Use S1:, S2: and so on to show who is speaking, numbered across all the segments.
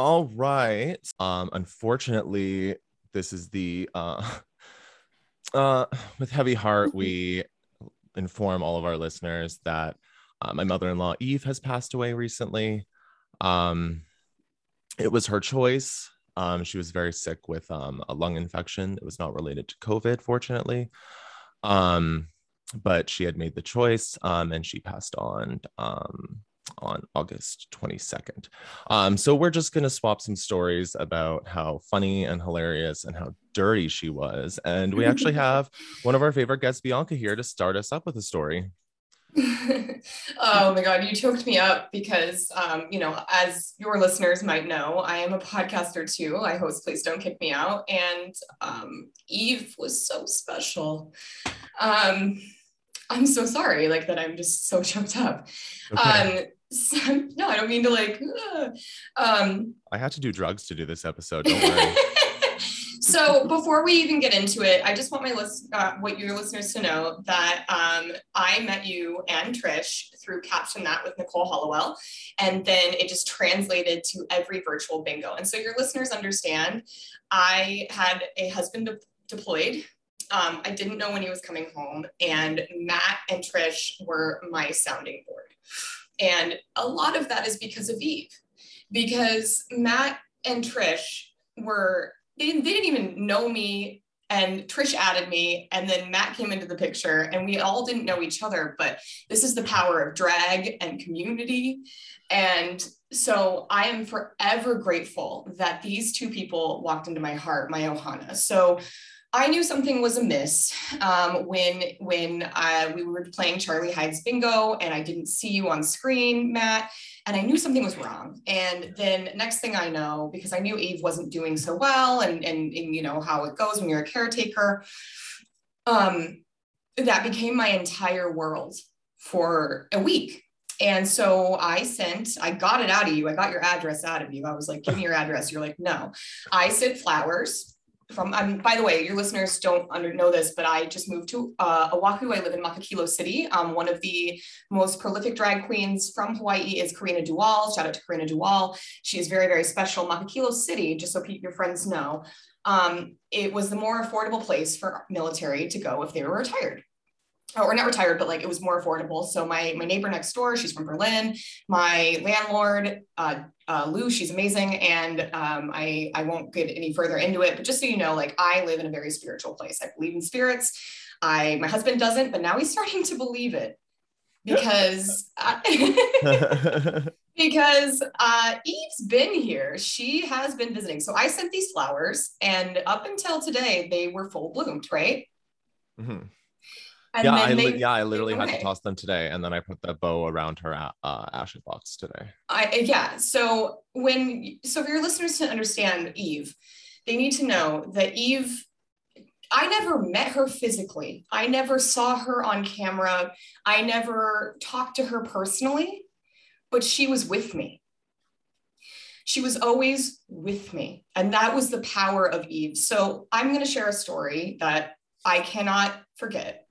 S1: All right. Um, unfortunately, this is the uh, uh, with heavy heart we inform all of our listeners that uh, my mother-in-law Eve has passed away recently. Um, it was her choice. Um, she was very sick with um, a lung infection. It was not related to COVID, fortunately. Um, but she had made the choice um, and she passed on um, on August 22nd. Um, so we're just going to swap some stories about how funny and hilarious and how dirty she was. And we actually have one of our favorite guests, Bianca, here to start us up with a story.
S2: oh my god you choked me up because um, you know as your listeners might know i am a podcaster too i host please don't kick me out and um, eve was so special um, i'm so sorry like that i'm just so choked up okay. So, no i don't mean to like uh, um,
S1: i had to do drugs to do this episode don't worry
S2: so before we even get into it, I just want my list, uh, what your listeners to know that um, I met you and Trish through Caption That with Nicole Hollowell, and then it just translated to every virtual bingo. And so your listeners understand, I had a husband de- deployed. Um, I didn't know when he was coming home, and Matt and Trish were my sounding board. And a lot of that is because of Eve, because Matt and Trish were they didn't, they didn't even know me and Trish added me, and then Matt came into the picture, and we all didn't know each other. But this is the power of drag and community. And so I am forever grateful that these two people walked into my heart, my Ohana. So I knew something was amiss um, when when uh, we were playing Charlie Hides Bingo, and I didn't see you on screen, Matt and I knew something was wrong. And then next thing I know, because I knew Eve wasn't doing so well and, and, and you know how it goes when you're a caretaker, um, that became my entire world for a week. And so I sent, I got it out of you. I got your address out of you. I was like, give me your address. You're like, no. I sent flowers from by the way your listeners don't under know this but i just moved to uh, oahu. I live in makakilo city. Um, one of the most prolific drag queens from hawaii is karina dual shout out to karina dual she is very very special. Makakilo city just so your friends know um, it was the more affordable place for military to go if they were retired or not retired, but like it was more affordable. So my my neighbor next door, she's from Berlin. My landlord, uh, uh, Lou, she's amazing, and um, I I won't get any further into it. But just so you know, like I live in a very spiritual place. I believe in spirits. I my husband doesn't, but now he's starting to believe it because uh, because uh, Eve's been here. She has been visiting. So I sent these flowers, and up until today, they were full bloomed, right? Mm-hmm.
S1: And yeah, I they, yeah, I literally had to toss them today, and then I put the bow around her uh, ashes box today.
S2: I yeah. So when so for your listeners to understand Eve, they need to know that Eve. I never met her physically. I never saw her on camera. I never talked to her personally, but she was with me. She was always with me. And that was the power of Eve. So I'm going to share a story that I cannot forget.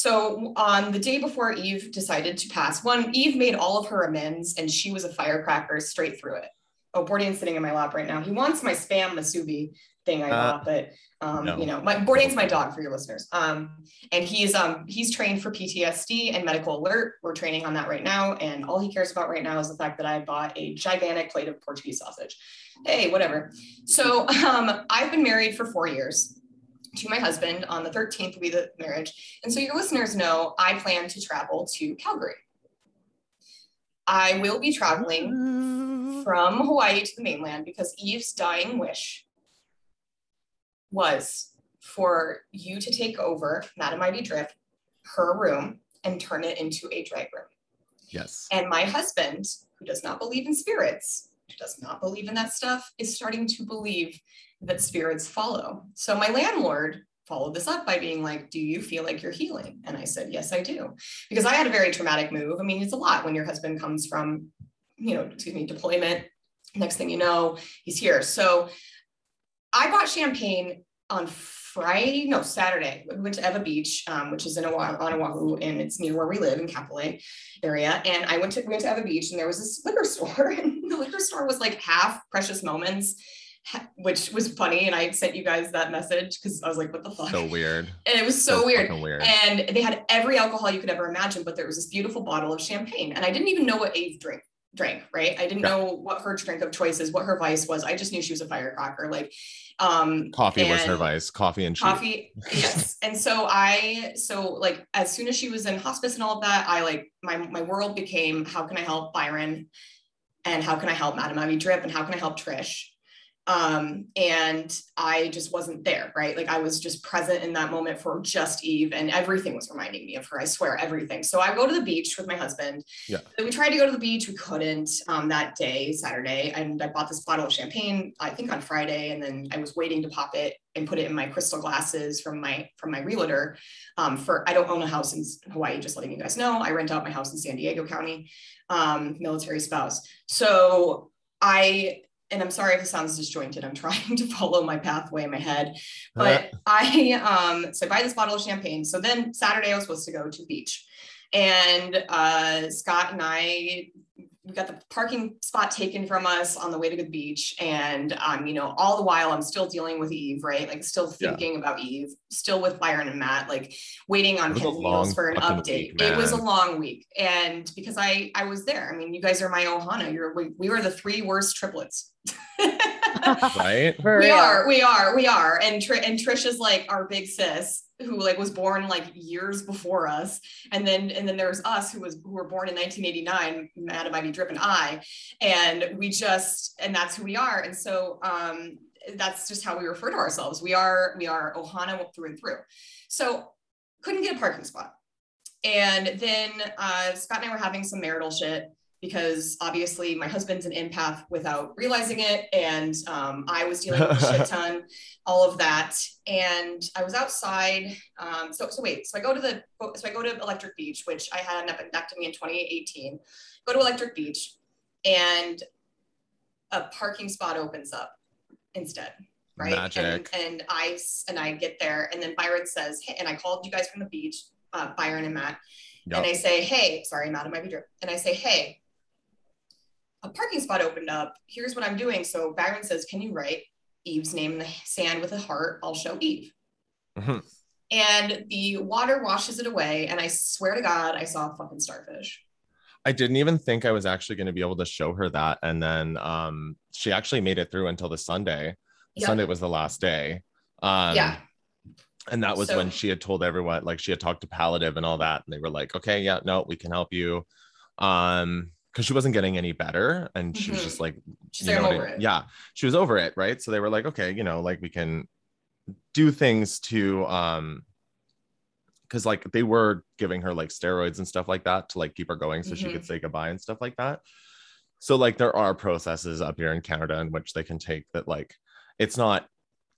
S2: So on the day before Eve decided to pass, one, Eve made all of her amends and she was a firecracker straight through it. Oh, Bourdain's sitting in my lap right now. He wants my spam musubi thing I uh, got, but um, no. you know, my Bourdain's my dog for your listeners. Um, and he's um he's trained for PTSD and medical alert. We're training on that right now, and all he cares about right now is the fact that I bought a gigantic plate of Portuguese sausage. Hey, whatever. So um, I've been married for four years to my husband on the 13th will be the marriage. And so your listeners know I plan to travel to Calgary. I will be traveling mm. from Hawaii to the mainland because Eve's dying wish was for you to take over Madame Ivy Drip, her room, and turn it into a drag room.
S1: Yes.
S2: And my husband, who does not believe in spirits, who does not believe in that stuff, is starting to believe that spirits follow. So my landlord followed this up by being like, Do you feel like you're healing? And I said, Yes, I do. Because I had a very traumatic move. I mean, it's a lot when your husband comes from, you know, excuse me, deployment. Next thing you know, he's here. So I bought champagne on Friday, no, Saturday. We went to Ewa Beach, um, which is in Oahu, on Oahu, and it's near where we live in Kapolei area. And I went to, we went to Ewa Beach, and there was this liquor store. And the liquor store was like half Precious Moments, which was funny. And I sent you guys that message because I was like, what the fuck?
S1: So weird.
S2: And it was so,
S1: So
S2: weird.
S1: weird.
S2: And they had every alcohol you could ever imagine, but there was this beautiful bottle of champagne. And I didn't even know what Eve drink drank, right? I didn't
S1: Yeah.
S2: know what her drink of choice is, what her vice was. I just knew she was a firecracker. Like um
S1: Coffee was her vice. Coffee and cheese.
S2: coffee yes and so i so like as soon as she was in hospice and all of that i like my my world became how can i help byron and how can i help madam abby drip and how can i help trish um and i just wasn't there right? Like i was just present in that moment for just eve and everything was reminding me of her i swear everything. So i go to the beach with my husband.
S1: Yeah.
S2: we tried to go to the beach we couldn't um, that day saturday and i bought this bottle of champagne i think on friday and then i was waiting to pop it and put it in my crystal glasses from my from my realtor um, for i don't own a house in hawaii just letting you guys know. I rent out my house in san diego county um, military spouse. So i and i'm sorry if it sounds disjointed. I'm trying to follow my pathway in my head. But i um so i buy this bottle of champagne. So then saturday i was supposed to go to the beach. And uh scott and i we got the parking spot taken from us on the way to the beach. And um you know all the while i'm still dealing with eve right? Like still
S1: Yeah.
S2: thinking about eve still with byron and matt like waiting on
S1: It was a
S2: pins and
S1: long
S2: needles for an update
S1: week,
S2: it was a long week. And because i i was there. I mean you guys are my ohana. You're we, we were the three worst triplets.
S1: Right?
S2: We are, we are, we are. And Tr- and Trish is like our big sis who like was born like years before us. And then and then there's us who was who were born in 1989, Madam Ivy Drip and I. And we just and that's who we are. And so um that's just how we refer to ourselves. We are we are Ohana through and through. So couldn't get a parking spot. And then uh, Scott and I were having some marital shit because obviously my husband's an empath without realizing it. And um, I was dealing with a shit ton, all of that. And I was outside. Um, so, so wait, so I go to the, so I go to Electric Beach, which I had an appendectomy in 2018, go to Electric Beach and a parking spot opens up instead. Right.
S1: Magic.
S2: And, and I, and I get there and then Byron says, Hey, and I called you guys from the beach, uh, Byron and Matt.
S1: Yep.
S2: And I say, hey, sorry, Madam Ivy Drip. And I say, hey, a parking spot opened up. Here's what I'm doing. So Byron says, can you write Eve's name in the sand with a heart? I'll show Eve.
S1: Mhm.
S2: And the water washes it away. And I swear to God, I saw a fucking starfish.
S1: I didn't even think I was actually going to be able to show her that. And then um, she actually made it through until the Sunday.
S2: Yep.
S1: Sunday was the last day. Um,
S2: yeah.
S1: And that was
S2: So-
S1: when she had told everyone, like she had talked to Palliative and all that. And they were like, okay, yeah, no, we can help you. Um, because she wasn't getting any better. And she was
S2: Mhm.
S1: just like,
S2: She's
S1: you know
S2: I'm
S1: I-
S2: it.
S1: Yeah, she was over it, right? So they were like, okay, you know, like we can do things to um because like they were giving her like steroids and stuff like that to like keep her going so she
S2: Mhm.
S1: could say goodbye and stuff like that. So like there are processes up here in Canada in which they can take that like it's not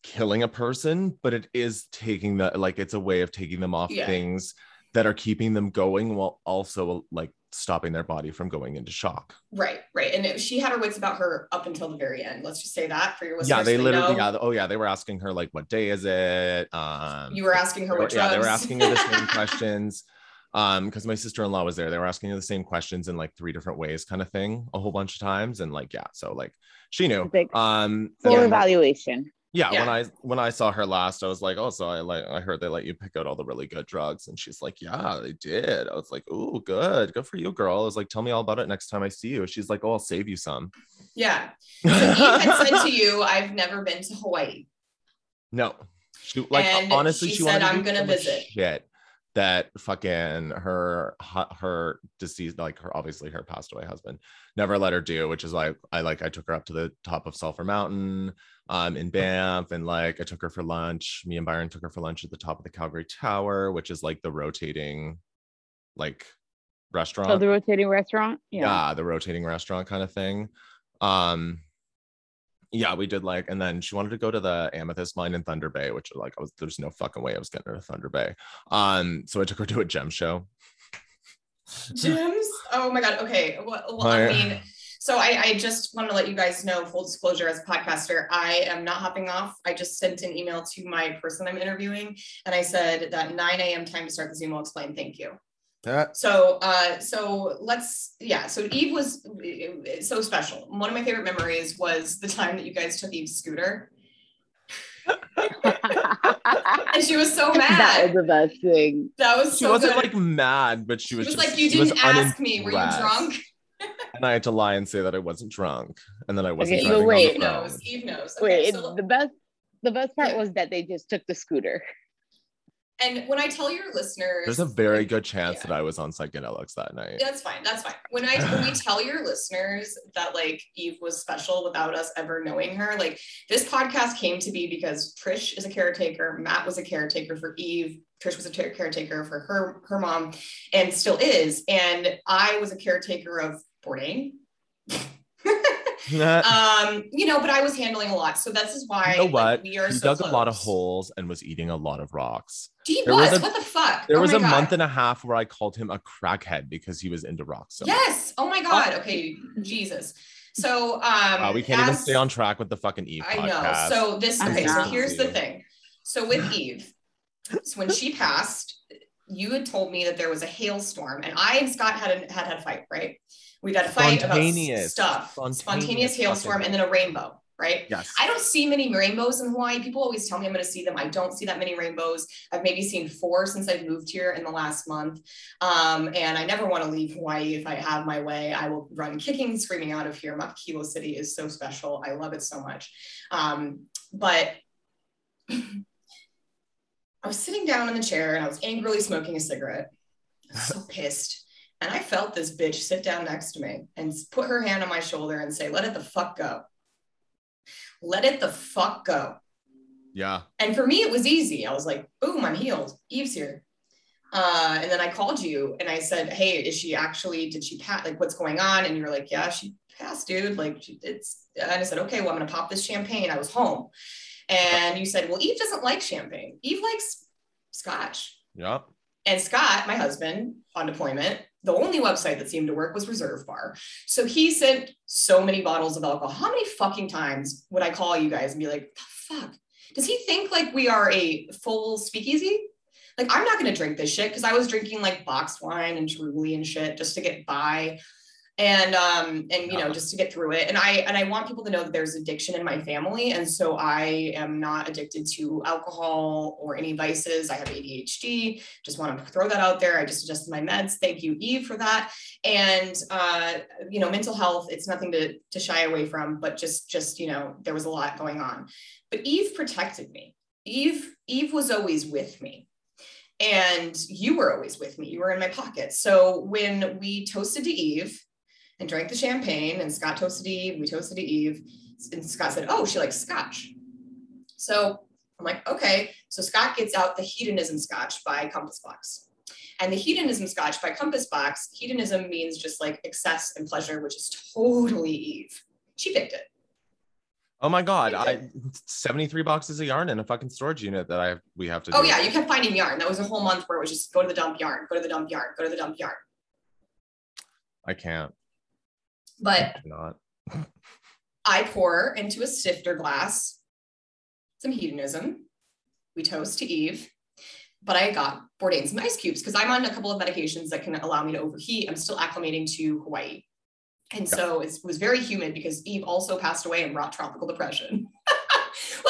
S1: killing a person, but it is taking the like it's a way of taking them off
S2: Yeah.
S1: things that are keeping them going while also like stopping their body from going into shock.
S2: Right, right. And it, she had her wits about her up until the very end. Let's just say that for your listeners.
S1: yeah they literally
S2: know.
S1: yeah oh yeah they were asking her like what day is it um
S2: You were asking her what
S1: yeah they were asking her the same questions um because my sister-in-law was there they were asking her the same questions in like three different ways kind of thing a whole bunch of times and like yeah so like she knew
S3: Big
S1: um
S3: full evaluation.
S1: Yeah, when i when i saw her last i was like oh so i like i heard they let you pick out all the really good drugs and she's like yeah they did. I was like oh good good for you girl. I was like tell me all about it next time i see you. She's like oh i'll save you some.
S2: Yeah. So Eve had said to you, I've never been to Hawaii.
S1: No, she like
S2: And
S1: honestly,
S2: she
S1: she,
S2: said, "I'm gonna visit."
S1: Shit, that fucking her her deceased like her obviously her passed away husband never let her do, which is why I like I took her up to the top of Sulphur Mountain, um in Banff, and like I took her for lunch. Me and Byron took her for lunch at the top of the Calgary Tower, which is like the rotating, like restaurant
S3: So the rotating restaurant. Yeah.
S1: yeah the rotating restaurant kind of thing um yeah we did like and then she wanted to go to the amethyst mine in thunder bay which like i was there's no fucking way i was getting her to thunder bay um so i took her to a gem show
S2: Gems? Oh my God. Okay. Well, well. I mean, so I, I just want to let you guys know, full disclosure, as a podcaster, I am not hopping off. I just sent an email to my person I'm interviewing, and I said that 9 a.m. time to start the Zoom will explain. Thank you.
S1: Uh,
S2: So, uh, so let's, yeah. So Eve was uh, so special. One of my favorite memories was the time that you guys took Eve's scooter, and she was so mad.
S3: that
S2: mad.
S3: was the best thing.
S2: That was
S1: she
S2: so
S1: wasn't
S2: good.
S1: like mad, but she
S2: She
S1: was,
S2: was
S1: just,
S2: like, you
S1: she
S2: didn't ask me. Were you drunk?
S1: And I had to lie and say that I wasn't drunk, and then I wasn't
S3: Okay, but
S1: driving
S3: wait.
S1: on
S2: Eve
S1: the
S2: knows. Eve knows. Okay,
S3: Wait,
S2: so-
S3: the best the best part
S2: Yeah.
S3: was that they just took the scooter.
S2: And when I tell your listeners,
S1: There's a very
S2: like,
S1: good chance
S2: yeah.
S1: that I was on psychedelics that night.
S2: That's fine. That's fine. When I when we tell your listeners that like Eve was special without us ever knowing her, like this podcast came to be because Trish is a caretaker, Matt was a caretaker for Eve, Trish was a caretaker for her her mom, and still is, and I was a caretaker of Bourdain. um, you know, but I was handling a lot, so this is why
S1: you know
S2: like,
S1: what?
S2: we are
S1: he
S2: so
S1: dug a lot of holes and was eating a lot of rocks.
S2: He
S1: There
S2: was.
S1: was a-
S2: what the fuck?
S1: There
S2: Oh
S1: was a
S2: God.
S1: month and a half where I called him a crackhead because he was into rock So.
S2: Yes. Oh my God. Okay. Jesus. So um
S1: Wow, we can't even stay on track with the fucking Eve
S2: I know.
S1: podcast.
S2: So this okay, so here's the thing. So with Eve, so when she passed, you had told me that there was a hailstorm, and I and Scott had a, had had a fight, right? We had a fight about stuff,
S1: Spontaneous
S2: spontaneous hailstorm, and then a rainbow, right?
S1: yes.
S2: I don't see many rainbows in Hawaii. People always tell me I'm going to see them. I don't see that many rainbows. I've maybe seen four since I've moved here in the last month. Um, and I never want to leave Hawaii. If I have my way, I will run kicking, screaming out of here. Makakilo City is so special. I love it so much. Um, but I was sitting down in the chair and I was angrily smoking a cigarette. I was so pissed. And I felt this bitch sit down next to me and put her hand on my shoulder and say, Let it the fuck go. Let it the fuck go.
S1: yeah.
S2: And for me, it was easy. I was like, boom, I'm healed. Eve's here. Uh, and then I called you and I said, hey, is she actually, did she pass? Like, what's going on? And you were like, yeah, she passed, dude. Like, she, it's, and I said, okay, well, I'm going to pop this champagne. I was home. And you said, well, Eve doesn't like champagne. Eve likes scotch.
S1: Yeah.
S2: And Scott, my husband, on deployment, the only website that seemed to work was Reserve Bar. So he sent so many bottles of alcohol. How many fucking times would I call you guys and be like, the fuck? Does he think like we are a full speakeasy? Like, I'm not gonna drink this shit because I was drinking like boxed wine and truly and shit just to get by. And um, and you know, just to get through it. And I and I want people to know that there's addiction in my family. And so I am not addicted to alcohol or any vices. I have ADHD just want to throw that out there. I just adjusted my meds. Thank you, Eve, for that. And uh, you know, mental health, it's nothing to to shy away from, but just just you know, there was a lot going on. But Eve protected me. Eve, Eve was always with me. And you were always with me. You were in my pocket. So when we toasted to Eve and drank the champagne, and Scott toasted Eve, we toasted Eve, and Scott said, Oh, she likes scotch. So I'm like, okay. So Scott gets out the hedonism scotch by Compass Box. And the hedonism scotch by Compass Box, hedonism means just like excess and pleasure, which is totally Eve. She picked it.
S1: Oh my god, I 73 boxes of yarn in a fucking storage unit that I we have to
S2: Oh
S1: do.
S2: yeah, you kept finding yarn. That was a whole month where it was just go to the dump yarn, go to the dump yarn, go to the dump yarn.
S1: I can't.
S2: But
S1: Not.
S2: I pour into a snifter glass some hedonism. We toast to Eve. But I got Bourdain some ice cubes because I'm on a couple of medications that can allow me to overheat. I'm still acclimating to Hawaii. And so it was very humid because Eve also passed away and brought tropical depression.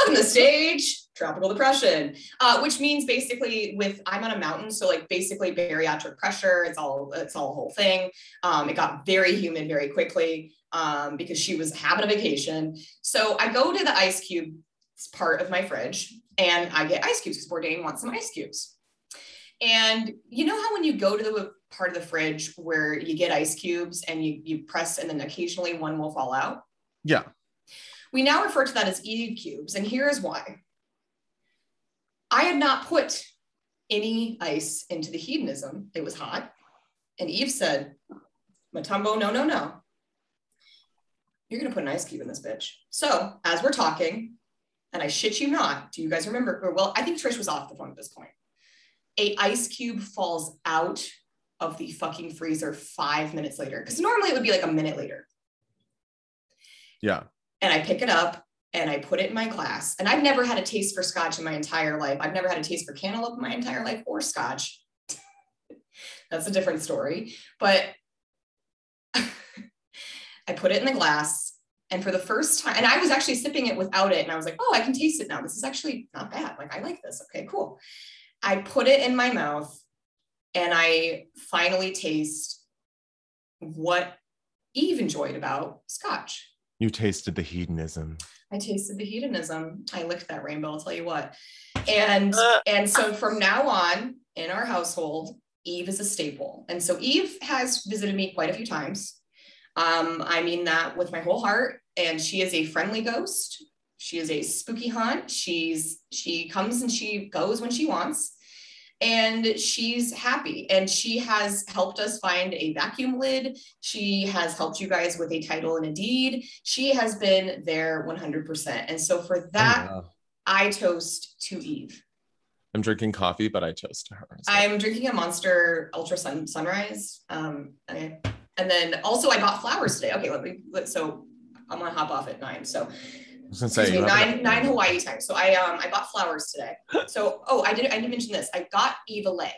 S2: To the stage, tropical depression, uh, which means basically with I'm on a mountain, so like basically bariatric pressure. It's all it's all a whole thing. Um, it got very humid very quickly um, because she was having a vacation. So I go to the ice cube part of my fridge and I get ice cubes because Bourdain wants some ice cubes. And you know how when you go to the part of the fridge where you get ice cubes and you you press and then occasionally one will fall out?
S1: Yeah.
S2: We now refer to that as Eve cubes, and here is why. I had not put any ice into the hedonism. It was hot. And Eve said, Matumbo, no, no, no. You're going to put an ice cube in this bitch. So as we're talking, and I shit you not, do you guys remember? Well, I think Trish was off the phone at this point. A ice cube falls out of the fucking freezer five minutes later. Because normally it would be like a minute later
S1: Yeah.
S2: And I pick it up and I put it in my glass. And I've never had a taste for scotch in my entire life. I've never had a taste for cantaloupe in my entire life or scotch. That's a different story. But I put it in the glass. And for the first time, and I was actually sipping it without it. And I was like, oh, I can taste it now. This is actually not bad. Like, I like this. Okay, cool. I put it in my mouth and I finally taste what Eve enjoyed about scotch.
S1: You tasted the hedonism.
S2: I tasted the hedonism. I licked that rainbow, I'll tell you what. And
S1: Uh.
S2: and so from now on in our household, Eve is a staple. And so Eve has visited me quite a few times. Um, I mean that with my whole heart. And she is a friendly ghost. She is a spooky hunt. She's she comes and she goes when she wants. And she's happy. And she has helped us find a vacuum lid. She has helped you guys with a title and a deed. She has been there 100%. And so for that,
S1: Oh, wow.
S2: I toast to Eve.
S1: I'm drinking coffee, but I toast to her. so-
S2: I'm drinking a Monster Ultra Sun Sunrise. Um, I- and then also I bought flowers today. Okay, let me. Let, so I'm gonna hop off at nine. So
S1: I was gonna say
S2: excuse me, nine
S1: a-
S2: nine Hawaii time. So I um I bought flowers today. So oh I didn't I didn't mention this. I got Eve a lei.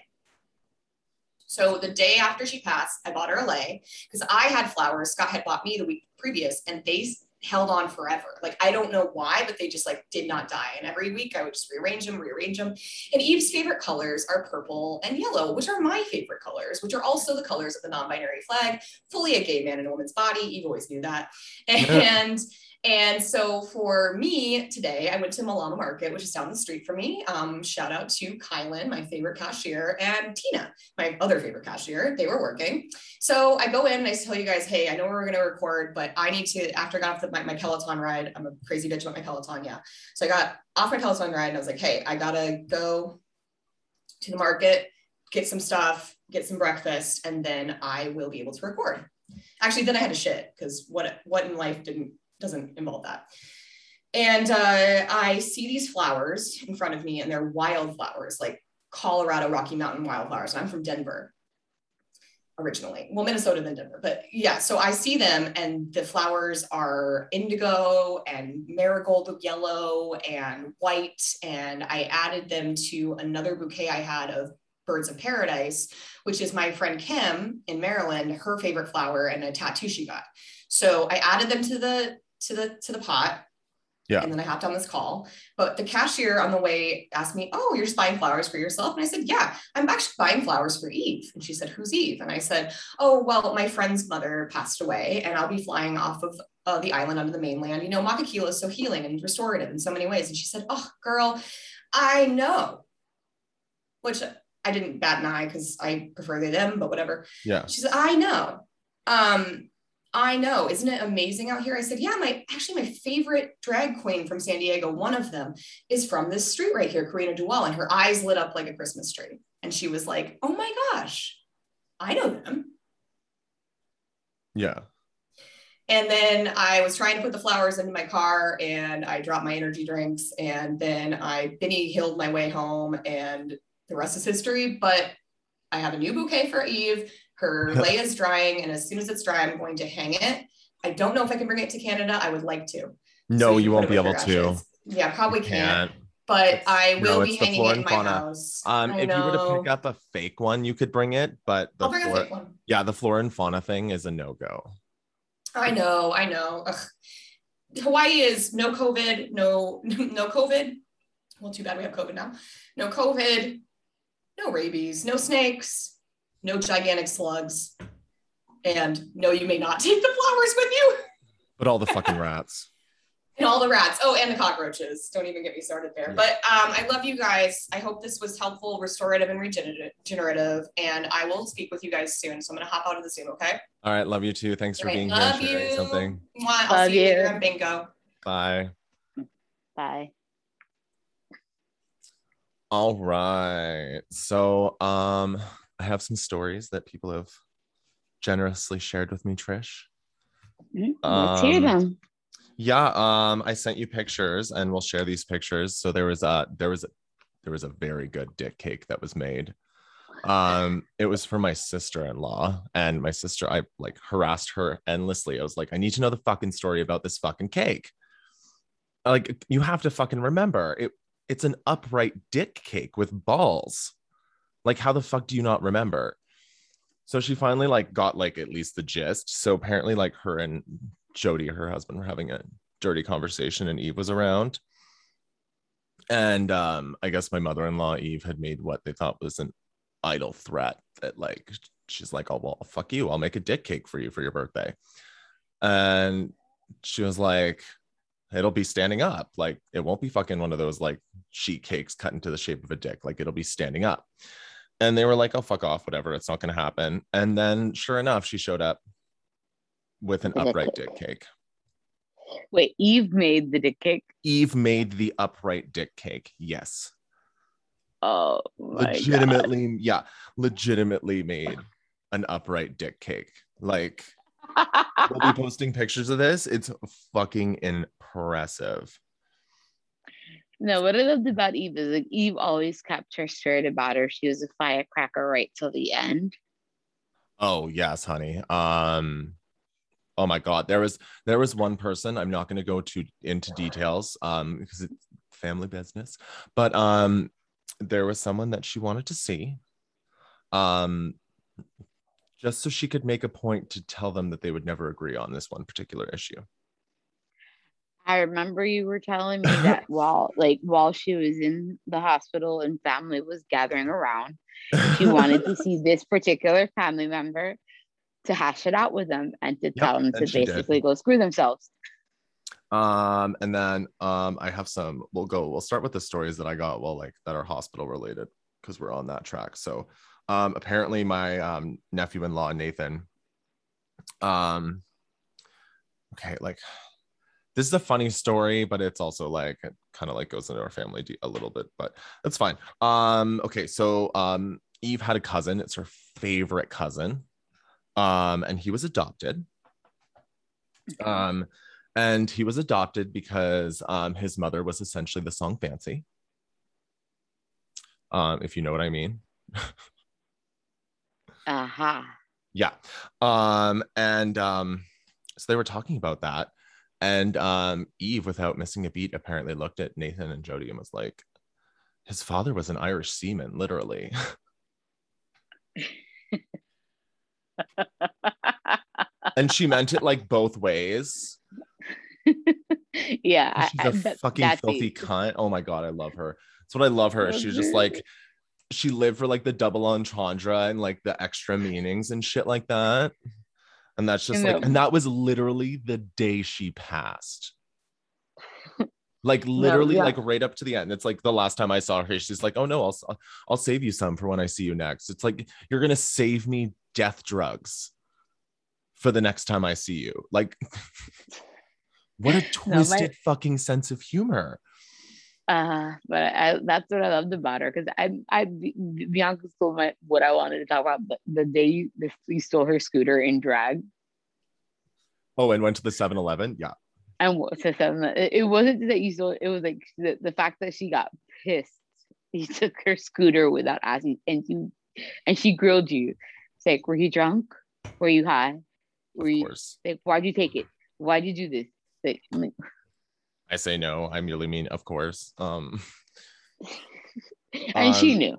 S2: So the day after she passed, I bought her a lei because I had flowers. Scott had bought me the week previous, and they held on forever. Like I don't know why, but they just like did not die. And every week I would just rearrange them, rearrange them. And Eve's favorite colors are purple and yellow, which are my favorite colors, which are also the colors of the non-binary flag, fully a gay man in a woman's body. Eve always knew that. And and so for me today, I went to Malama Market, which is down the street from me. Um, shout out to Kylan, my favorite cashier, and Tina, my other favorite cashier. They were working. So I go in and I tell you guys, hey, I know we're going to record, but I need to, after I got off the, my, my Peloton ride, I'm a crazy bitch about my Peloton. Yeah. So I got off my Peloton ride and I was like, hey, I got to go to the market, get some stuff, get some breakfast, and then I will be able to record. Actually, then I had to shit because what, what in life didn't, doesn't involve that. And uh, I see these flowers in front of me and they're wildflowers, like Colorado Rocky Mountain wildflowers. I'm from Denver originally. Well, Minnesota than Denver, but yeah. So I see them, and the flowers are indigo and marigold yellow and white. And I added them to another bouquet I had of birds of paradise, which is my friend Kim in Maryland, her favorite flower and a tattoo she got. So I added them to the to the to the pot.
S1: Yeah.
S2: And then I hopped on this call. But the cashier on the way asked me, Oh, you're just buying flowers for yourself? And I said, Yeah, I'm actually buying flowers for Eve. And she said, Who's Eve? And I said, Oh, well, my friend's mother passed away, and I'll be flying off of uh, the island onto the mainland. You know, Makakilo is so healing and restorative in so many ways. And she said, Oh, girl, I know. Which I didn't bat an eye because I prefer they them, but whatever.
S1: Yeah.
S2: She said, I know. Um, I know. Isn't it amazing out here? I said, Yeah, my actually my favorite drag queen from San Diego, one of them is from this street right here, Karina Duell, and her eyes lit up like a Christmas tree. And she was like, Oh my gosh, I know them.
S1: Yeah.
S2: And then I was trying to put the flowers into my car and I dropped my energy drinks. And then I Benny Hilled my way home and the rest is history. But I have a new bouquet for Eve. Her lay is drying. And as soon as it's dry, I'm going to hang it. I don't know if I can bring it to Canada. I would like to.
S1: No,
S2: So
S1: you
S2: can
S1: won't be able to.
S2: Yeah, probably can't.
S1: Can't.
S2: But
S1: It's-
S2: I will
S1: no,
S2: be hanging it in my
S1: fauna.
S2: house.
S1: Um,
S2: I
S1: if you were to pick up a fake one, you could bring it, but the
S2: I'll bring a fake one.
S1: yeah, the flora and fauna thing is a no go.
S2: I know, I know. Ugh. Hawaii is no COVID, no no COVID. Well, too bad we have COVID now. No COVID, no rabies, no snakes, no gigantic slugs, and no, you may not take the flowers with you.
S1: But all the fucking rats.
S2: And all the rats. Oh, and the cockroaches. Don't even get me started there.
S1: Yeah.
S2: But um, I love you guys. I hope this was helpful, restorative, and regenerative. regenerative, And I will speak with you guys soon. So I'm gonna hop out of the Zoom. Okay.
S1: All right, love you too. Thanks for
S2: All right,
S1: being here
S2: love
S1: and sharing
S2: you.
S1: something.
S2: Mwah. I'll
S3: Love
S2: see you later
S3: you.
S2: on bingo.
S1: Bye.
S3: Bye.
S1: All right. So um I have some stories that people have generously shared with me, Trish.
S3: Mhm. Let's hear
S1: Um,
S3: them.
S1: Yeah, um I sent you pictures and we'll share these pictures. So there was a there was a there was a very good dick cake that was made. Um it was for my sister-in-law and my sister I like harassed her endlessly. I was like I need to know the fucking story about this fucking cake. Like you have to fucking remember it it's an upright dick cake with balls. Like how the fuck do you not remember? So she finally like got like at least the gist. So apparently, like her and Jody, her husband, were having a dirty conversation, and Eve was around. And um, I guess my mother-in-law Eve had made what they thought was an idle threat that like she's like, oh well, fuck you, I'll make a dick cake for you for your birthday. And she was like, it'll be standing up. Like it won't be fucking one of those like sheet cakes cut into the shape of a dick. Like it'll be standing up. And they were like, oh, fuck off, whatever. It's not going to happen. And then sure enough, she showed up with an upright dick cake.
S3: Wait, Eve made the dick cake.
S1: Eve made the upright dick cake. Yes.
S3: Oh my god.
S1: legitimately, yeah, legitimately made an upright dick cake. Like we'll be posting pictures of this. It's fucking impressive.
S3: No, what I loved about Eve is like Eve always kept her straight about her. She was a firecracker right till the end.
S1: Oh yes, honey. Um oh my god, there was there was one person, I'm not going to go too into details um because it's family business, but um there was someone that she wanted to see. Um just so she could make a point to tell them that they would never agree on this one particular issue.
S3: I remember you were telling me that while like while she was in the hospital and family was gathering around, she wanted to see this particular family member to hash it out with them and to tell them to
S1: she did.
S3: basically go screw themselves.
S1: Um, and then um, I have some. We'll go. We'll start with the stories that I got. Well, like that are hospital related because we're on that track. So, um, apparently my um nephew-in-law Nathan. Um. Okay, like this is a funny story, but it's also like it kind of like goes into our family a little bit, but that's fine. Um. Okay, so um, Eve had a cousin. It's her favorite cousin. Um, and he was adopted. Um, and he was adopted because um, his mother was essentially the song Fancy. Um, if you know what I mean.
S3: Aha.
S1: Yeah. Um, and um, so they were talking about that. And um, Eve, without missing a beat, apparently looked at Nathan and Jody and was like, his father was an Irish seaman, literally. and she meant it like both ways.
S3: yeah. I-
S1: She's
S3: I-
S1: a fucking filthy
S3: it.
S1: cunt. Oh my god, I love her. That's what I love her. She was just like she lived for like the double entendre and like the extra meanings and shit like that. And that's just like, and that was literally the day she passed. Like literally,
S3: yeah.
S1: like right up to the end. It's like the last time I saw her, she's like, "Oh no, I'll I'll save you some for when I see you next." It's like you're gonna save me death drugs for the next time I see you. Like, what a
S3: No, my-
S1: twisted fucking sense of humor.
S3: Uh, but I, that's what I loved about her because I, I, Bianca stole my what I wanted to talk about. But the day you, the, you stole her scooter in drag,
S1: Oh, and went to the 7-Eleven. Yeah.
S3: and to them, it, it wasn't that you stole. It was like the, the fact that she got pissed. You took her scooter without asking, and you, and she grilled you. It's like, were you drunk? Were you high? Were
S1: Of
S3: you
S1: course.
S3: like, why'd you take it? Why'd you do this? Like,
S1: I say no. I merely mean, of course. Um,
S3: and she
S1: Um,
S3: knew.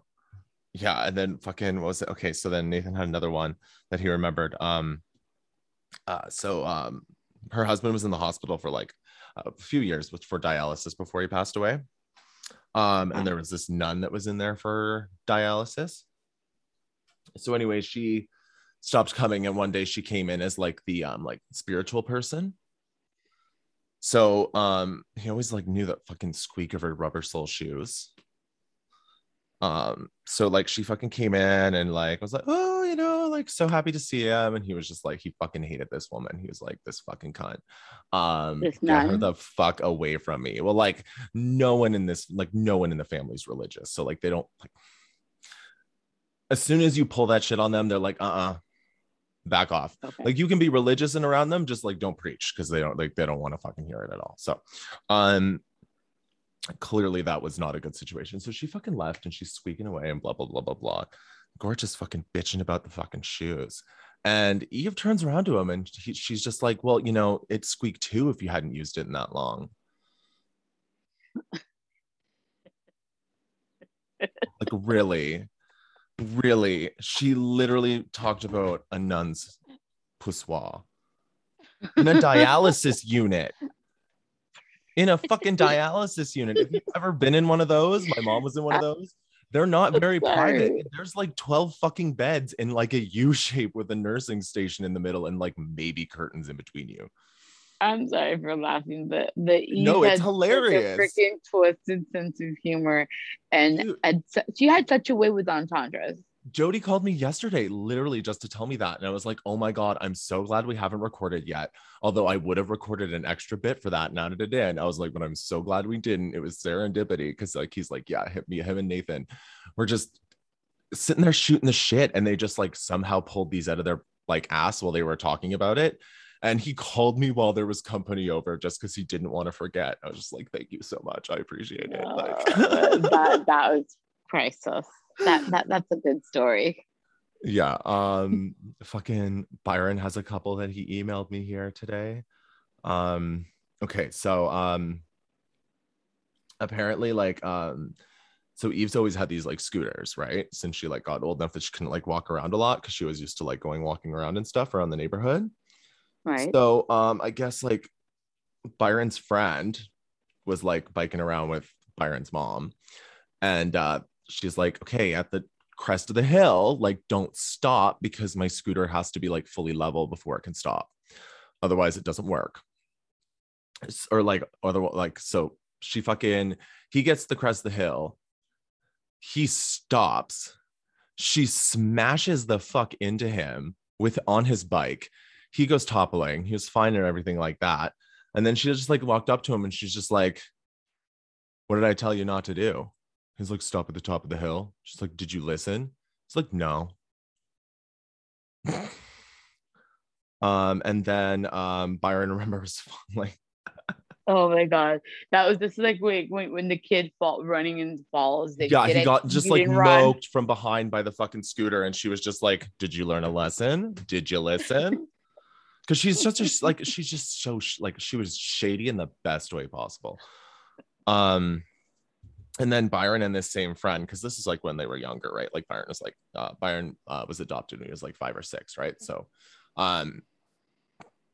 S1: yeah, and then fucking what was it? Okay, so then Nathan had another one that he remembered. Um, uh, so um, her husband was in the hospital for like a few years for dialysis before he passed away. Um, and there was this nun that was in there for dialysis. So anyway, she stopped coming, and one day she came in as like the um like spiritual person. So um he always like knew that fucking squeak of her rubber sole shoes. Um, so like she fucking came in and like was like, oh, you know, like so happy to see him. And he was just like, he fucking hated this woman. He was like, this fucking cunt. Um,
S3: This
S1: get her the fuck away from me. Well, like no one in this, like no one in the family's religious. So like they don't like as soon as you pull that shit on them, they're like, uh-uh, back off.
S3: Okay.
S1: like you can be religious and around them just like don't preach because they don't like they don't want to fucking hear it at all. So um clearly that was not a good situation. So she fucking left and she's squeaking away and blah blah blah blah blah. Gorgeous fucking bitching about the fucking shoes. And eve turns around to him and he, she's just like well you know it squeaked too if you hadn't used it in that long. Like really really, she literally talked about a nun's poussoir in a dialysis unit. In a fucking dialysis unit. Have you ever been in one of those? My mom was in one of those. They're not very private. There's like 12 fucking beds in like a U shape with a nursing station in the middle and like maybe curtains in between you.
S3: I'm sorry for laughing, but the Eve
S1: No, it's
S3: had such a
S1: hilarious.
S3: freaking twisted sense of humor, and had she had such a way with entendres.
S1: Jody called me yesterday, literally just to tell me that. And I was like, oh my God, I'm so glad we haven't recorded yet. Although I would have recorded an extra bit for that and added it. I was like, but I'm so glad we didn't. It was serendipity because like he's like, yeah, hit me, him and Nathan. We're just sitting there shooting the shit. And they just like somehow pulled these out of their like ass while they were talking about it. And he called me while there was company over just because he didn't want to forget. I was just like, thank you so much. I appreciate it. Like
S3: that that was priceless. That that that's a good story.
S1: Yeah. Um fucking Byron has a couple that he emailed me here today. Um okay, so um apparently like um so Eve's always had these like scooters, right? Since she like got old enough that she couldn't like walk around a lot because she was used to like going walking around and stuff around the neighborhood.
S3: Right.
S1: So um I guess like Byron's friend was like biking around with Byron's mom and uh she's like okay at the crest of the hill like don't stop because my scooter has to be like fully level before it can stop. Otherwise it doesn't work. Or like other like so she fucking he gets the crest of the hill. He stops. She smashes the fuck into him with on his bike he goes toppling he was fine and everything like that. And then she just like walked up to him and she's just like what did i tell you not to do? He's like stop at the top of the hill. She's like did you listen? It's like no. Um and then um byron remembers like
S3: oh my god, that was just like wait, when when the kid fall running and falls. They
S1: yeah he
S3: it,
S1: got just
S3: you
S1: like
S3: run.
S1: from behind by the fucking scooter and she was just like did you learn a lesson? Did you listen because she's such a like she's just so like she was shady in the best way possible. Um and then byron and this same friend because this is like when they were younger right? Like byron was like uh byron uh, was adopted when he was like five or six right? So um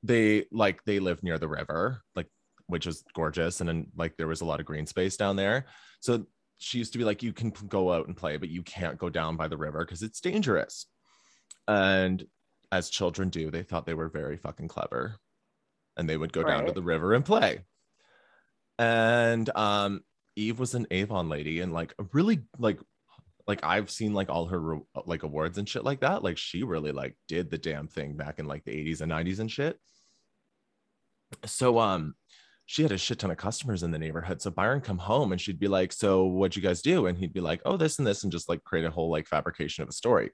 S1: they like they live near the river like which is gorgeous. And then like there was a lot of green space down there. So she used to be like you can go out and play but you can't go down by the river because it's dangerous. And as children do they thought they were very fucking clever and they would go down to the river and play and um eve was an avon lady and like really like like i've seen like all her like awards and shit like that like she really like did the damn thing back in like the 80s and 90s and shit so um she had a shit ton of customers in the neighborhood. So Byron come home and she'd be like, "So what'd you guys do?" And he'd be like, "Oh, this and this," and just like create a whole like fabrication of a story.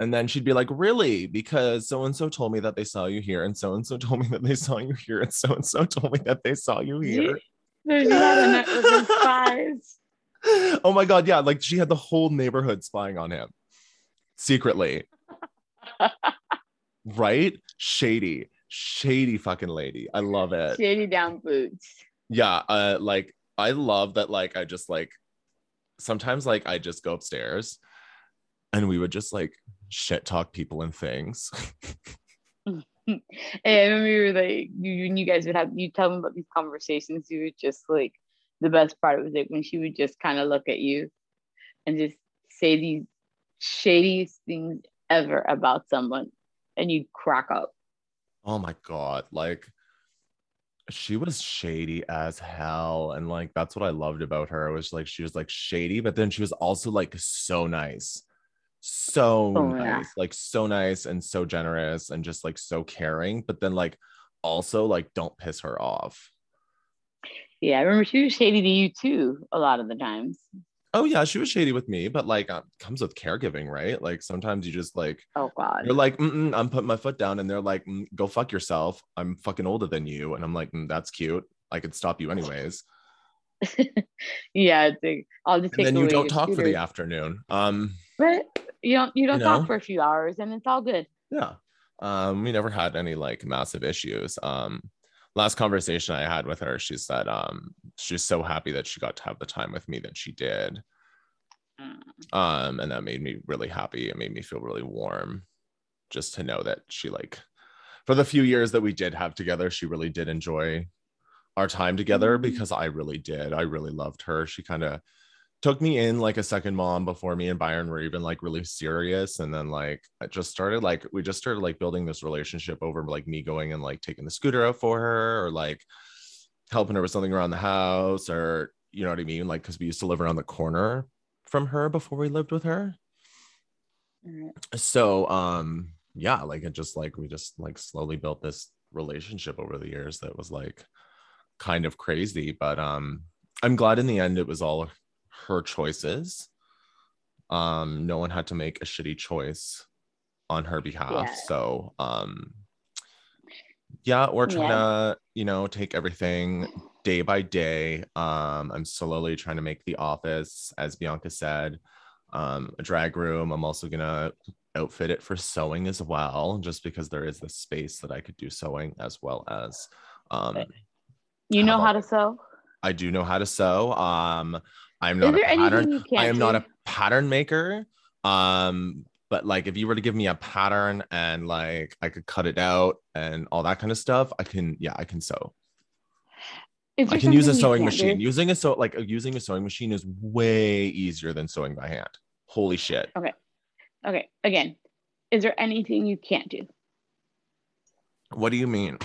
S1: And then she'd be like, "Really? Because so and so told me that they saw you here, and so and so told me that they saw you here, and so and so told me that they saw you here."
S3: There's not a network of spies.
S1: oh my god, yeah, like she had the whole neighborhood spying on him secretly. right? Shady, shady fucking lady. I love it.
S3: Shady down boots.
S1: yeah uh like i love that like i just like sometimes like i just go upstairs and we would just like shit talk people and things
S3: And I remember like you and you guys would have you tell me about these conversations. You would just like the best part was like when she would just kind of look at you and just say these shadiest things ever about someone and you'd crack up.
S1: oh my god like she was shady as hell and like that's what i loved about her it was like she was like shady but then she was also like so nice so
S3: Oh, yeah.
S1: nice like so nice and so generous and just like so caring but then like also like don't piss her off
S3: Yeah, I remember she was shady to you too a lot of the times.
S1: Oh yeah, she was shady with me, but like um, comes with caregiving, right? Like sometimes you just like
S3: Oh God.
S1: you're like, Mm-mm, I'm putting my foot down, and they're like, "Mm, go fuck yourself. I'm fucking older than you, and I'm like, "Mm, that's cute. I could stop you anyways.
S3: yeah, it's like, I'll just
S1: And then you don't talk for the afternoon. Um,
S3: you don't you don't
S1: You
S3: talk
S1: know?
S3: for a few hours and it's all good.
S1: yeah. Um, we never had any like massive issues. Um, last conversation I had with her, she said um she's so happy that she got to have the time with me that she did.
S3: Mm.
S1: um and that made me really happy it made me feel really warm just to know that she like for the few years that we did have together she really did enjoy our time together
S3: Mhm.
S1: because i really did i really loved her she kind of took me in like a second mom before me and byron were even like really serious and then like it just started like we just started like building this relationship over like me going and like taking the scooter out for her or like helping her with something around the house or you know what i mean? Like because we used to live around the corner from her before we lived with her. So um yeah like it just like we just like slowly built this relationship over the years that was like kind of crazy but um i'm glad in the end it was all her choices. Um no one had to make a shitty choice on her behalf.
S3: Yeah.
S1: so um yeah we're trying to you know take everything day by day. Um i'm slowly trying to make the office as bianca said um a drag room. I'm also gonna outfit it for sewing as well just because there is this space that i could do sewing as well as um
S3: You know
S1: How
S3: how to sew?
S1: i do know how to sew. Um i'm not a pattern
S3: anything you can't
S1: I am not a pattern maker. Um, but like if you were to give me a pattern and like I could cut it out and all that kind of stuff, I can yeah, I can sew. I can use a sewing
S3: can't do?
S1: machine. Using a sew like using a sewing machine is way easier than sewing by hand. Holy shit.
S3: Okay, Okay. again, is there anything you can't do?
S1: What do you mean?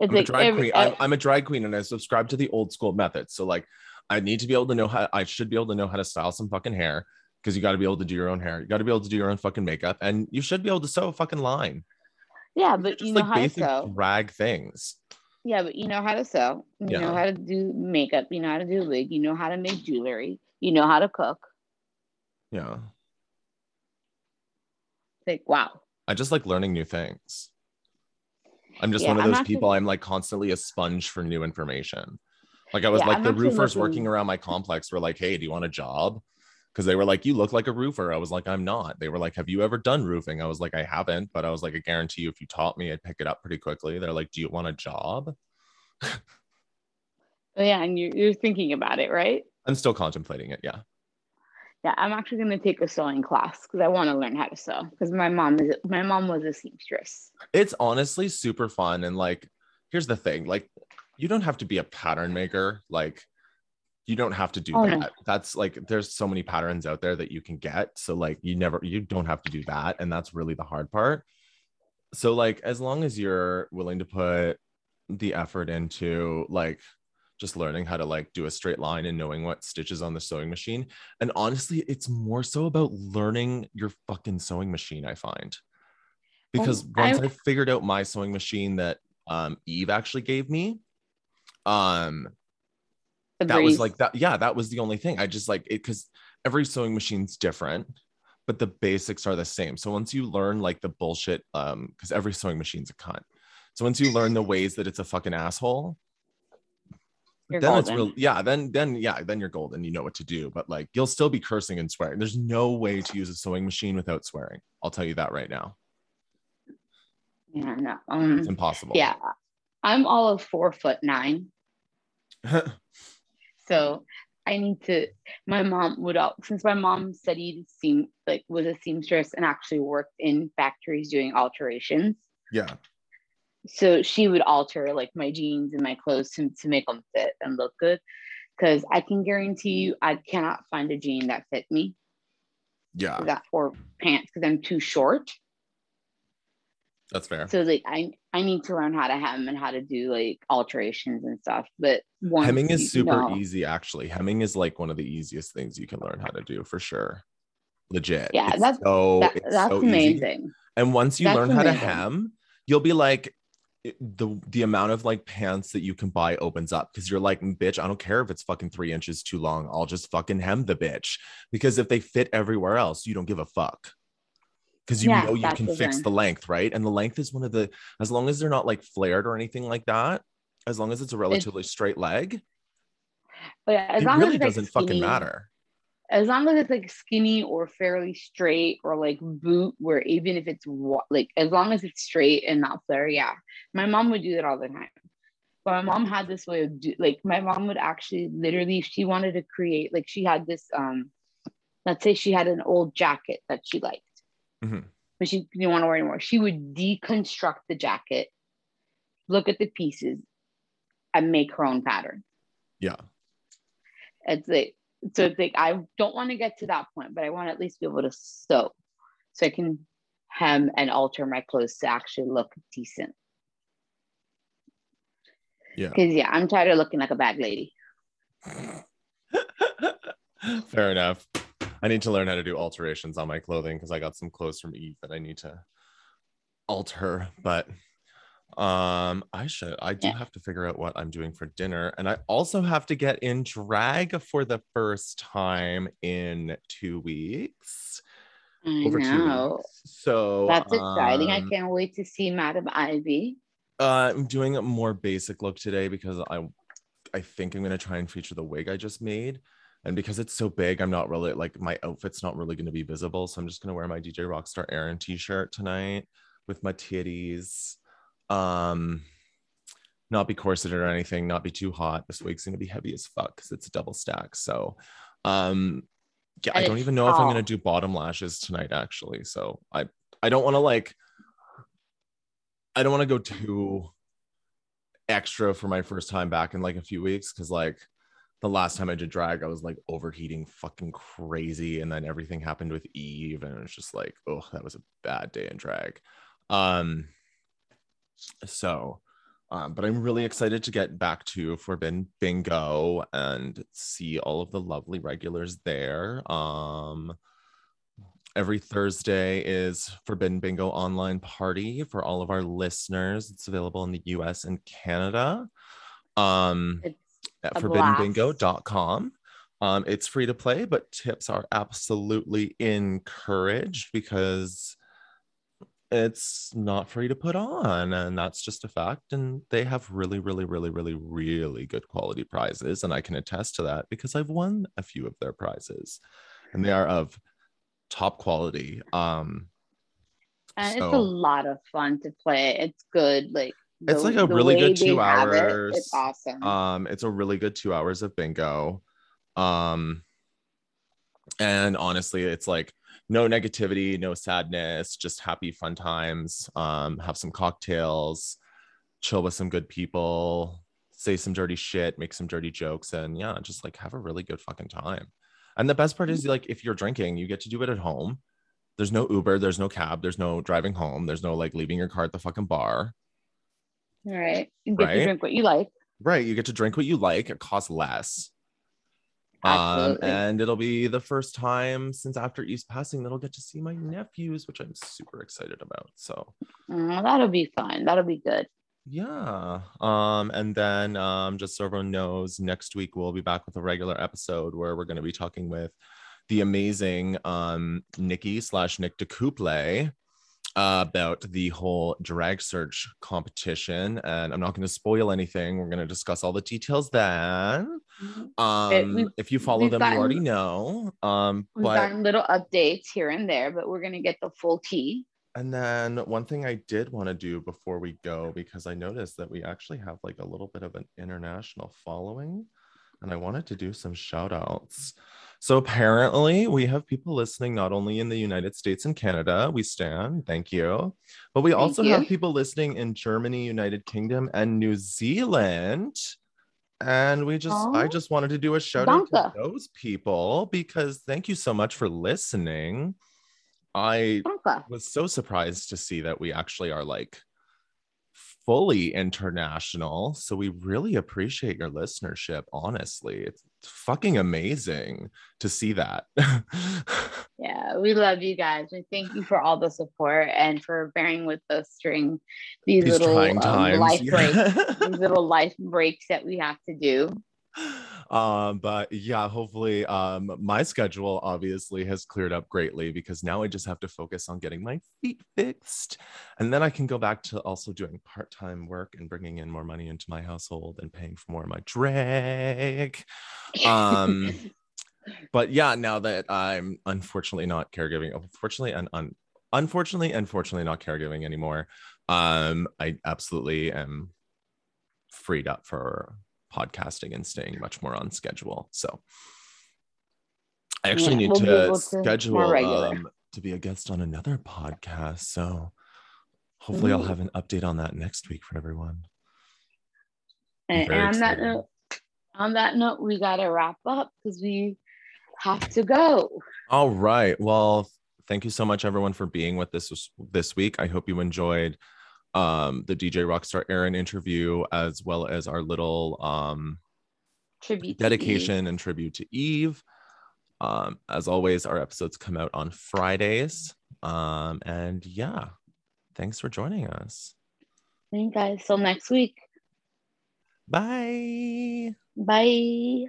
S3: It's
S1: I'm a drag
S3: every-
S1: queen. I'm, I'm a drag queen and I subscribe to the old school methods. So like I need to be able to know how I should be able to know how to style some fucking hair because you got to be able to do your own hair. You got to be able to do your own fucking makeup and you should be able to sew a fucking line.
S3: yeah, but you know
S1: like
S3: how to sew.
S1: drag things.
S3: Yeah, but you know how to sew. You
S1: Yeah.
S3: know how to do makeup. You know how to do wig. You know how to make jewelry. You know how to cook.
S1: Yeah.
S3: Like wow.
S1: I just like learning new things. I'm just
S3: Yeah,
S1: one of those people. I'm like constantly a sponge for new information. Like I was
S3: Yeah,
S1: like
S3: I'm
S1: the roofers
S3: looking-
S1: working around my complex were like, "Hey, do you want a job?" Because they were like, "You look like a roofer." I was like, "I'm not." They were like, "Have you ever done roofing?" I was like, "I haven't," but I was like, "I guarantee you, if you taught me, I'd pick it up pretty quickly." They're like, "Do you want a job?"
S3: Oh, yeah, and you're, you're thinking about it, right?
S1: I'm still contemplating it. Yeah.
S3: Yeah, I'm actually gonna take a sewing class because I want to learn how to sew. Because my mom is my mom was a seamstress.
S1: it's honestly super fun and like here's the thing like you don't have to be a pattern maker like you don't have to do
S3: Oh,
S1: that.
S3: No.
S1: that's like there's so many patterns out there that you can get. So like you never you don't have to do that and that's really the hard part. So like as long as you're willing to put the effort into like just learning how to like do a straight line and knowing what stitches on the sewing machine. And honestly it's more so about learning your fucking sewing machine i find. Because
S3: I-
S1: once I, figured out my sewing machine that um eve actually gave me um
S3: The
S1: that was like that yeah that was the only thing. I just like it because every sewing machine's different but the basics are the same. So once you learn like the bullshit um because every sewing machine's a cunt. So once you learn the ways that it's a fucking asshole
S3: You're
S1: then it's real yeah then then yeah then you're golden. You know what to do but like you'll still be cursing and swearing. There's no way to use a sewing machine without swearing. I'll tell you that right now.
S3: Yeah, no. Um,
S1: it's impossible.
S3: yeah, I'm all of four foot nine, so I need to. My mom would all since my mom studied seam like was a seamstress and actually worked in factories doing alterations.
S1: yeah
S3: So she would alter like my jeans and my clothes to, to make them fit and look good. Because I can guarantee you, I cannot find a jean that fit me
S1: yeah
S3: that or pants because I'm too short.
S1: that's fair
S3: So like I I need to learn how to hem and how to do like alterations and stuff. But
S1: hemming is super
S3: know-
S1: easy actually. Hemming is like one of the easiest things you can learn how to do for sure. Legit.
S3: Yeah,
S1: It's
S3: that's-
S1: so
S3: That, that's
S1: so
S3: main
S1: easy. and once you
S3: That's
S1: learn
S3: the
S1: how to hem you'll be like the the amount of like pants that you can buy opens up because you're like bitch i don't care if it's fucking three inches too long. I'll just fucking hem the bitch. Because if they fit everywhere else you don't give a fuck because you
S3: Yeah,
S1: know you can fix the length right and the length is one of the as long as they're not like flared or anything like that as long as it's a relatively straight leg
S3: But yeah, as
S1: it
S3: long
S1: really
S3: as it's, like,
S1: doesn't fucking matter
S3: As long as it's like skinny or fairly straight or like boot, where even if it's like as long as it's straight and not flare, yeah. My mom would do that all the time. But my mom had this way of do like my mom would actually literally she wanted to create like she had this um let's say she had an old jacket that she liked,
S1: Mhm.
S3: but she didn't want to wear anymore. She would deconstruct the jacket, look at the pieces, and make her own pattern.
S1: Yeah.
S3: It's like so it's like I don't want to get to that point, but I want to at least be able to sew so I can hem and alter my clothes to actually look decent.
S1: Yeah.
S3: Because yeah, I'm tired of looking like a bag lady.
S1: Fair enough. I need to learn how to do alterations on my clothing because I got some clothes from Eve that I need to alter. But um, I should. I do
S3: Yeah.
S1: have to figure out what I'm doing for dinner, and I also have to get in drag for the first time in two weeks.
S3: I
S1: Over two
S3: know.
S1: weeks. So
S3: That's exciting. I
S1: um,
S3: can't wait to see Madam Ivy.
S1: Uh, I'm doing a more basic look today because I I think I'm gonna try and feature the wig I just made. And because it's so big, I'm not really like my outfit's not really gonna be visible. So I'm just gonna wear my DJ Rockstar Aaron t-shirt tonight with my titties. Um not be corseted or anything, not be too hot. This wig's gonna be heavy as fuck because it's a double stack. So um yeah, I don't even know if I'm gonna do bottom lashes tonight, actually. So I I don't want to like I don't want to go too extra for my first time back in like a few weeks because like the last time I did drag, I was like overheating fucking crazy, and then everything happened with Eve, and it was just like, oh, that was a bad day in drag. Um, so, um, but I'm really excited to get back to Forbidden Bingo and see all of the lovely regulars there. Um, every Thursday is Forbidden Bingo online party for all of our listeners. It's available in the US and Canada. Um,
S3: It's
S1: at forbiddenbingo.com. Um, it's free to play, but tips are absolutely encouraged because it's not free to put on, and that's just a fact. And they have really, really, really, really, really good quality prizes, and I can attest to that because I've won a few of their prizes, and they are of top quality. Um,
S3: and it's a lot of fun to play. It's good. Like
S1: It's
S3: the-
S1: like a really good two
S3: have it,
S1: hours.
S3: it's awesome.
S1: Um, it's a really good two hours of bingo. Um, and honestly, it's like no negativity, no sadness, just happy, fun times. Um, have some cocktails, chill with some good people, say some dirty shit, make some dirty jokes, and yeah, just like have a really good fucking time. And the best part is like if you're drinking, you get to do it at home. There's no Uber, there's no cab, there's no driving home, there's no like leaving your car at the fucking bar.
S3: All right. You get
S1: right?
S3: to drink what you like.
S1: Right. You get to drink what you like. It costs less. Um,
S3: Absolutely.
S1: and it'll be the first time since after Eve's passing that I'll get to see my nephews, which I'm super excited about. So
S3: Oh, that'll be fun. That'll be good.
S1: yeah. Um, and then um, just so everyone knows, next week we'll be back with a regular episode where we're going to be talking with the amazing um Nikki slash Nick DeCouple about the whole drag search competition. And I'm not going to spoil anything. We're going to discuss all the details then. Um,
S3: we've-
S1: if you follow them, you already know. Um,
S3: We've
S1: but
S3: gotten little updates here and there, but we're gonna get the full tea.
S1: and then one thing I did want to do before we go, because I noticed that we actually have like a little bit of an international following, and I wanted to do some shout outs. So apparently, we have people listening not only in the United States and Canada, we stand, thank you, but we
S3: Thank
S1: also
S3: you.
S1: have people listening in Germany, United Kingdom, and New Zealand. And we just, I
S3: oh.
S1: just wanted to do a shout out to those people because thank you so much for listening. I
S3: Danke.
S1: was so surprised to see that we actually are like fully international. So we really appreciate your listenership. Honestly, it's fucking amazing to see that.
S3: Yeah, we love you guys. We thank you for all the support and for bearing with us during these,
S1: These
S3: little um, life breaks. these little life breaks that we have to do.
S1: um but yeah hopefully um my schedule obviously has cleared up greatly because now i just have to focus on getting my feet fixed. And then i can go back to also doing part-time work and bringing in more money into my household and paying for more of my drag. Um but yeah now that i'm unfortunately not caregiving unfortunately and un- unfortunately unfortunately not caregiving anymore um i absolutely am freed up for podcasting and staying much more on schedule so I actually
S3: Yeah,
S1: need
S3: we'll
S1: to
S3: able to
S1: schedule um, to be a guest on another podcast. So hopefully I'll have an update on that next week for everyone.
S3: And, and on that note, on that note, we gotta wrap up because we have to go.
S1: All right. Well, thank you so much, everyone, for being with us this week. I hope you enjoyed um, the DJ Rockstar Aaron interview as well as our little um,
S3: Tribute
S1: dedication and tribute to Eve. Um, as always, our episodes come out on Fridays. Um, and yeah, thanks for joining us.
S3: Thank you guys. Till next week.
S1: Bye.
S3: Bye.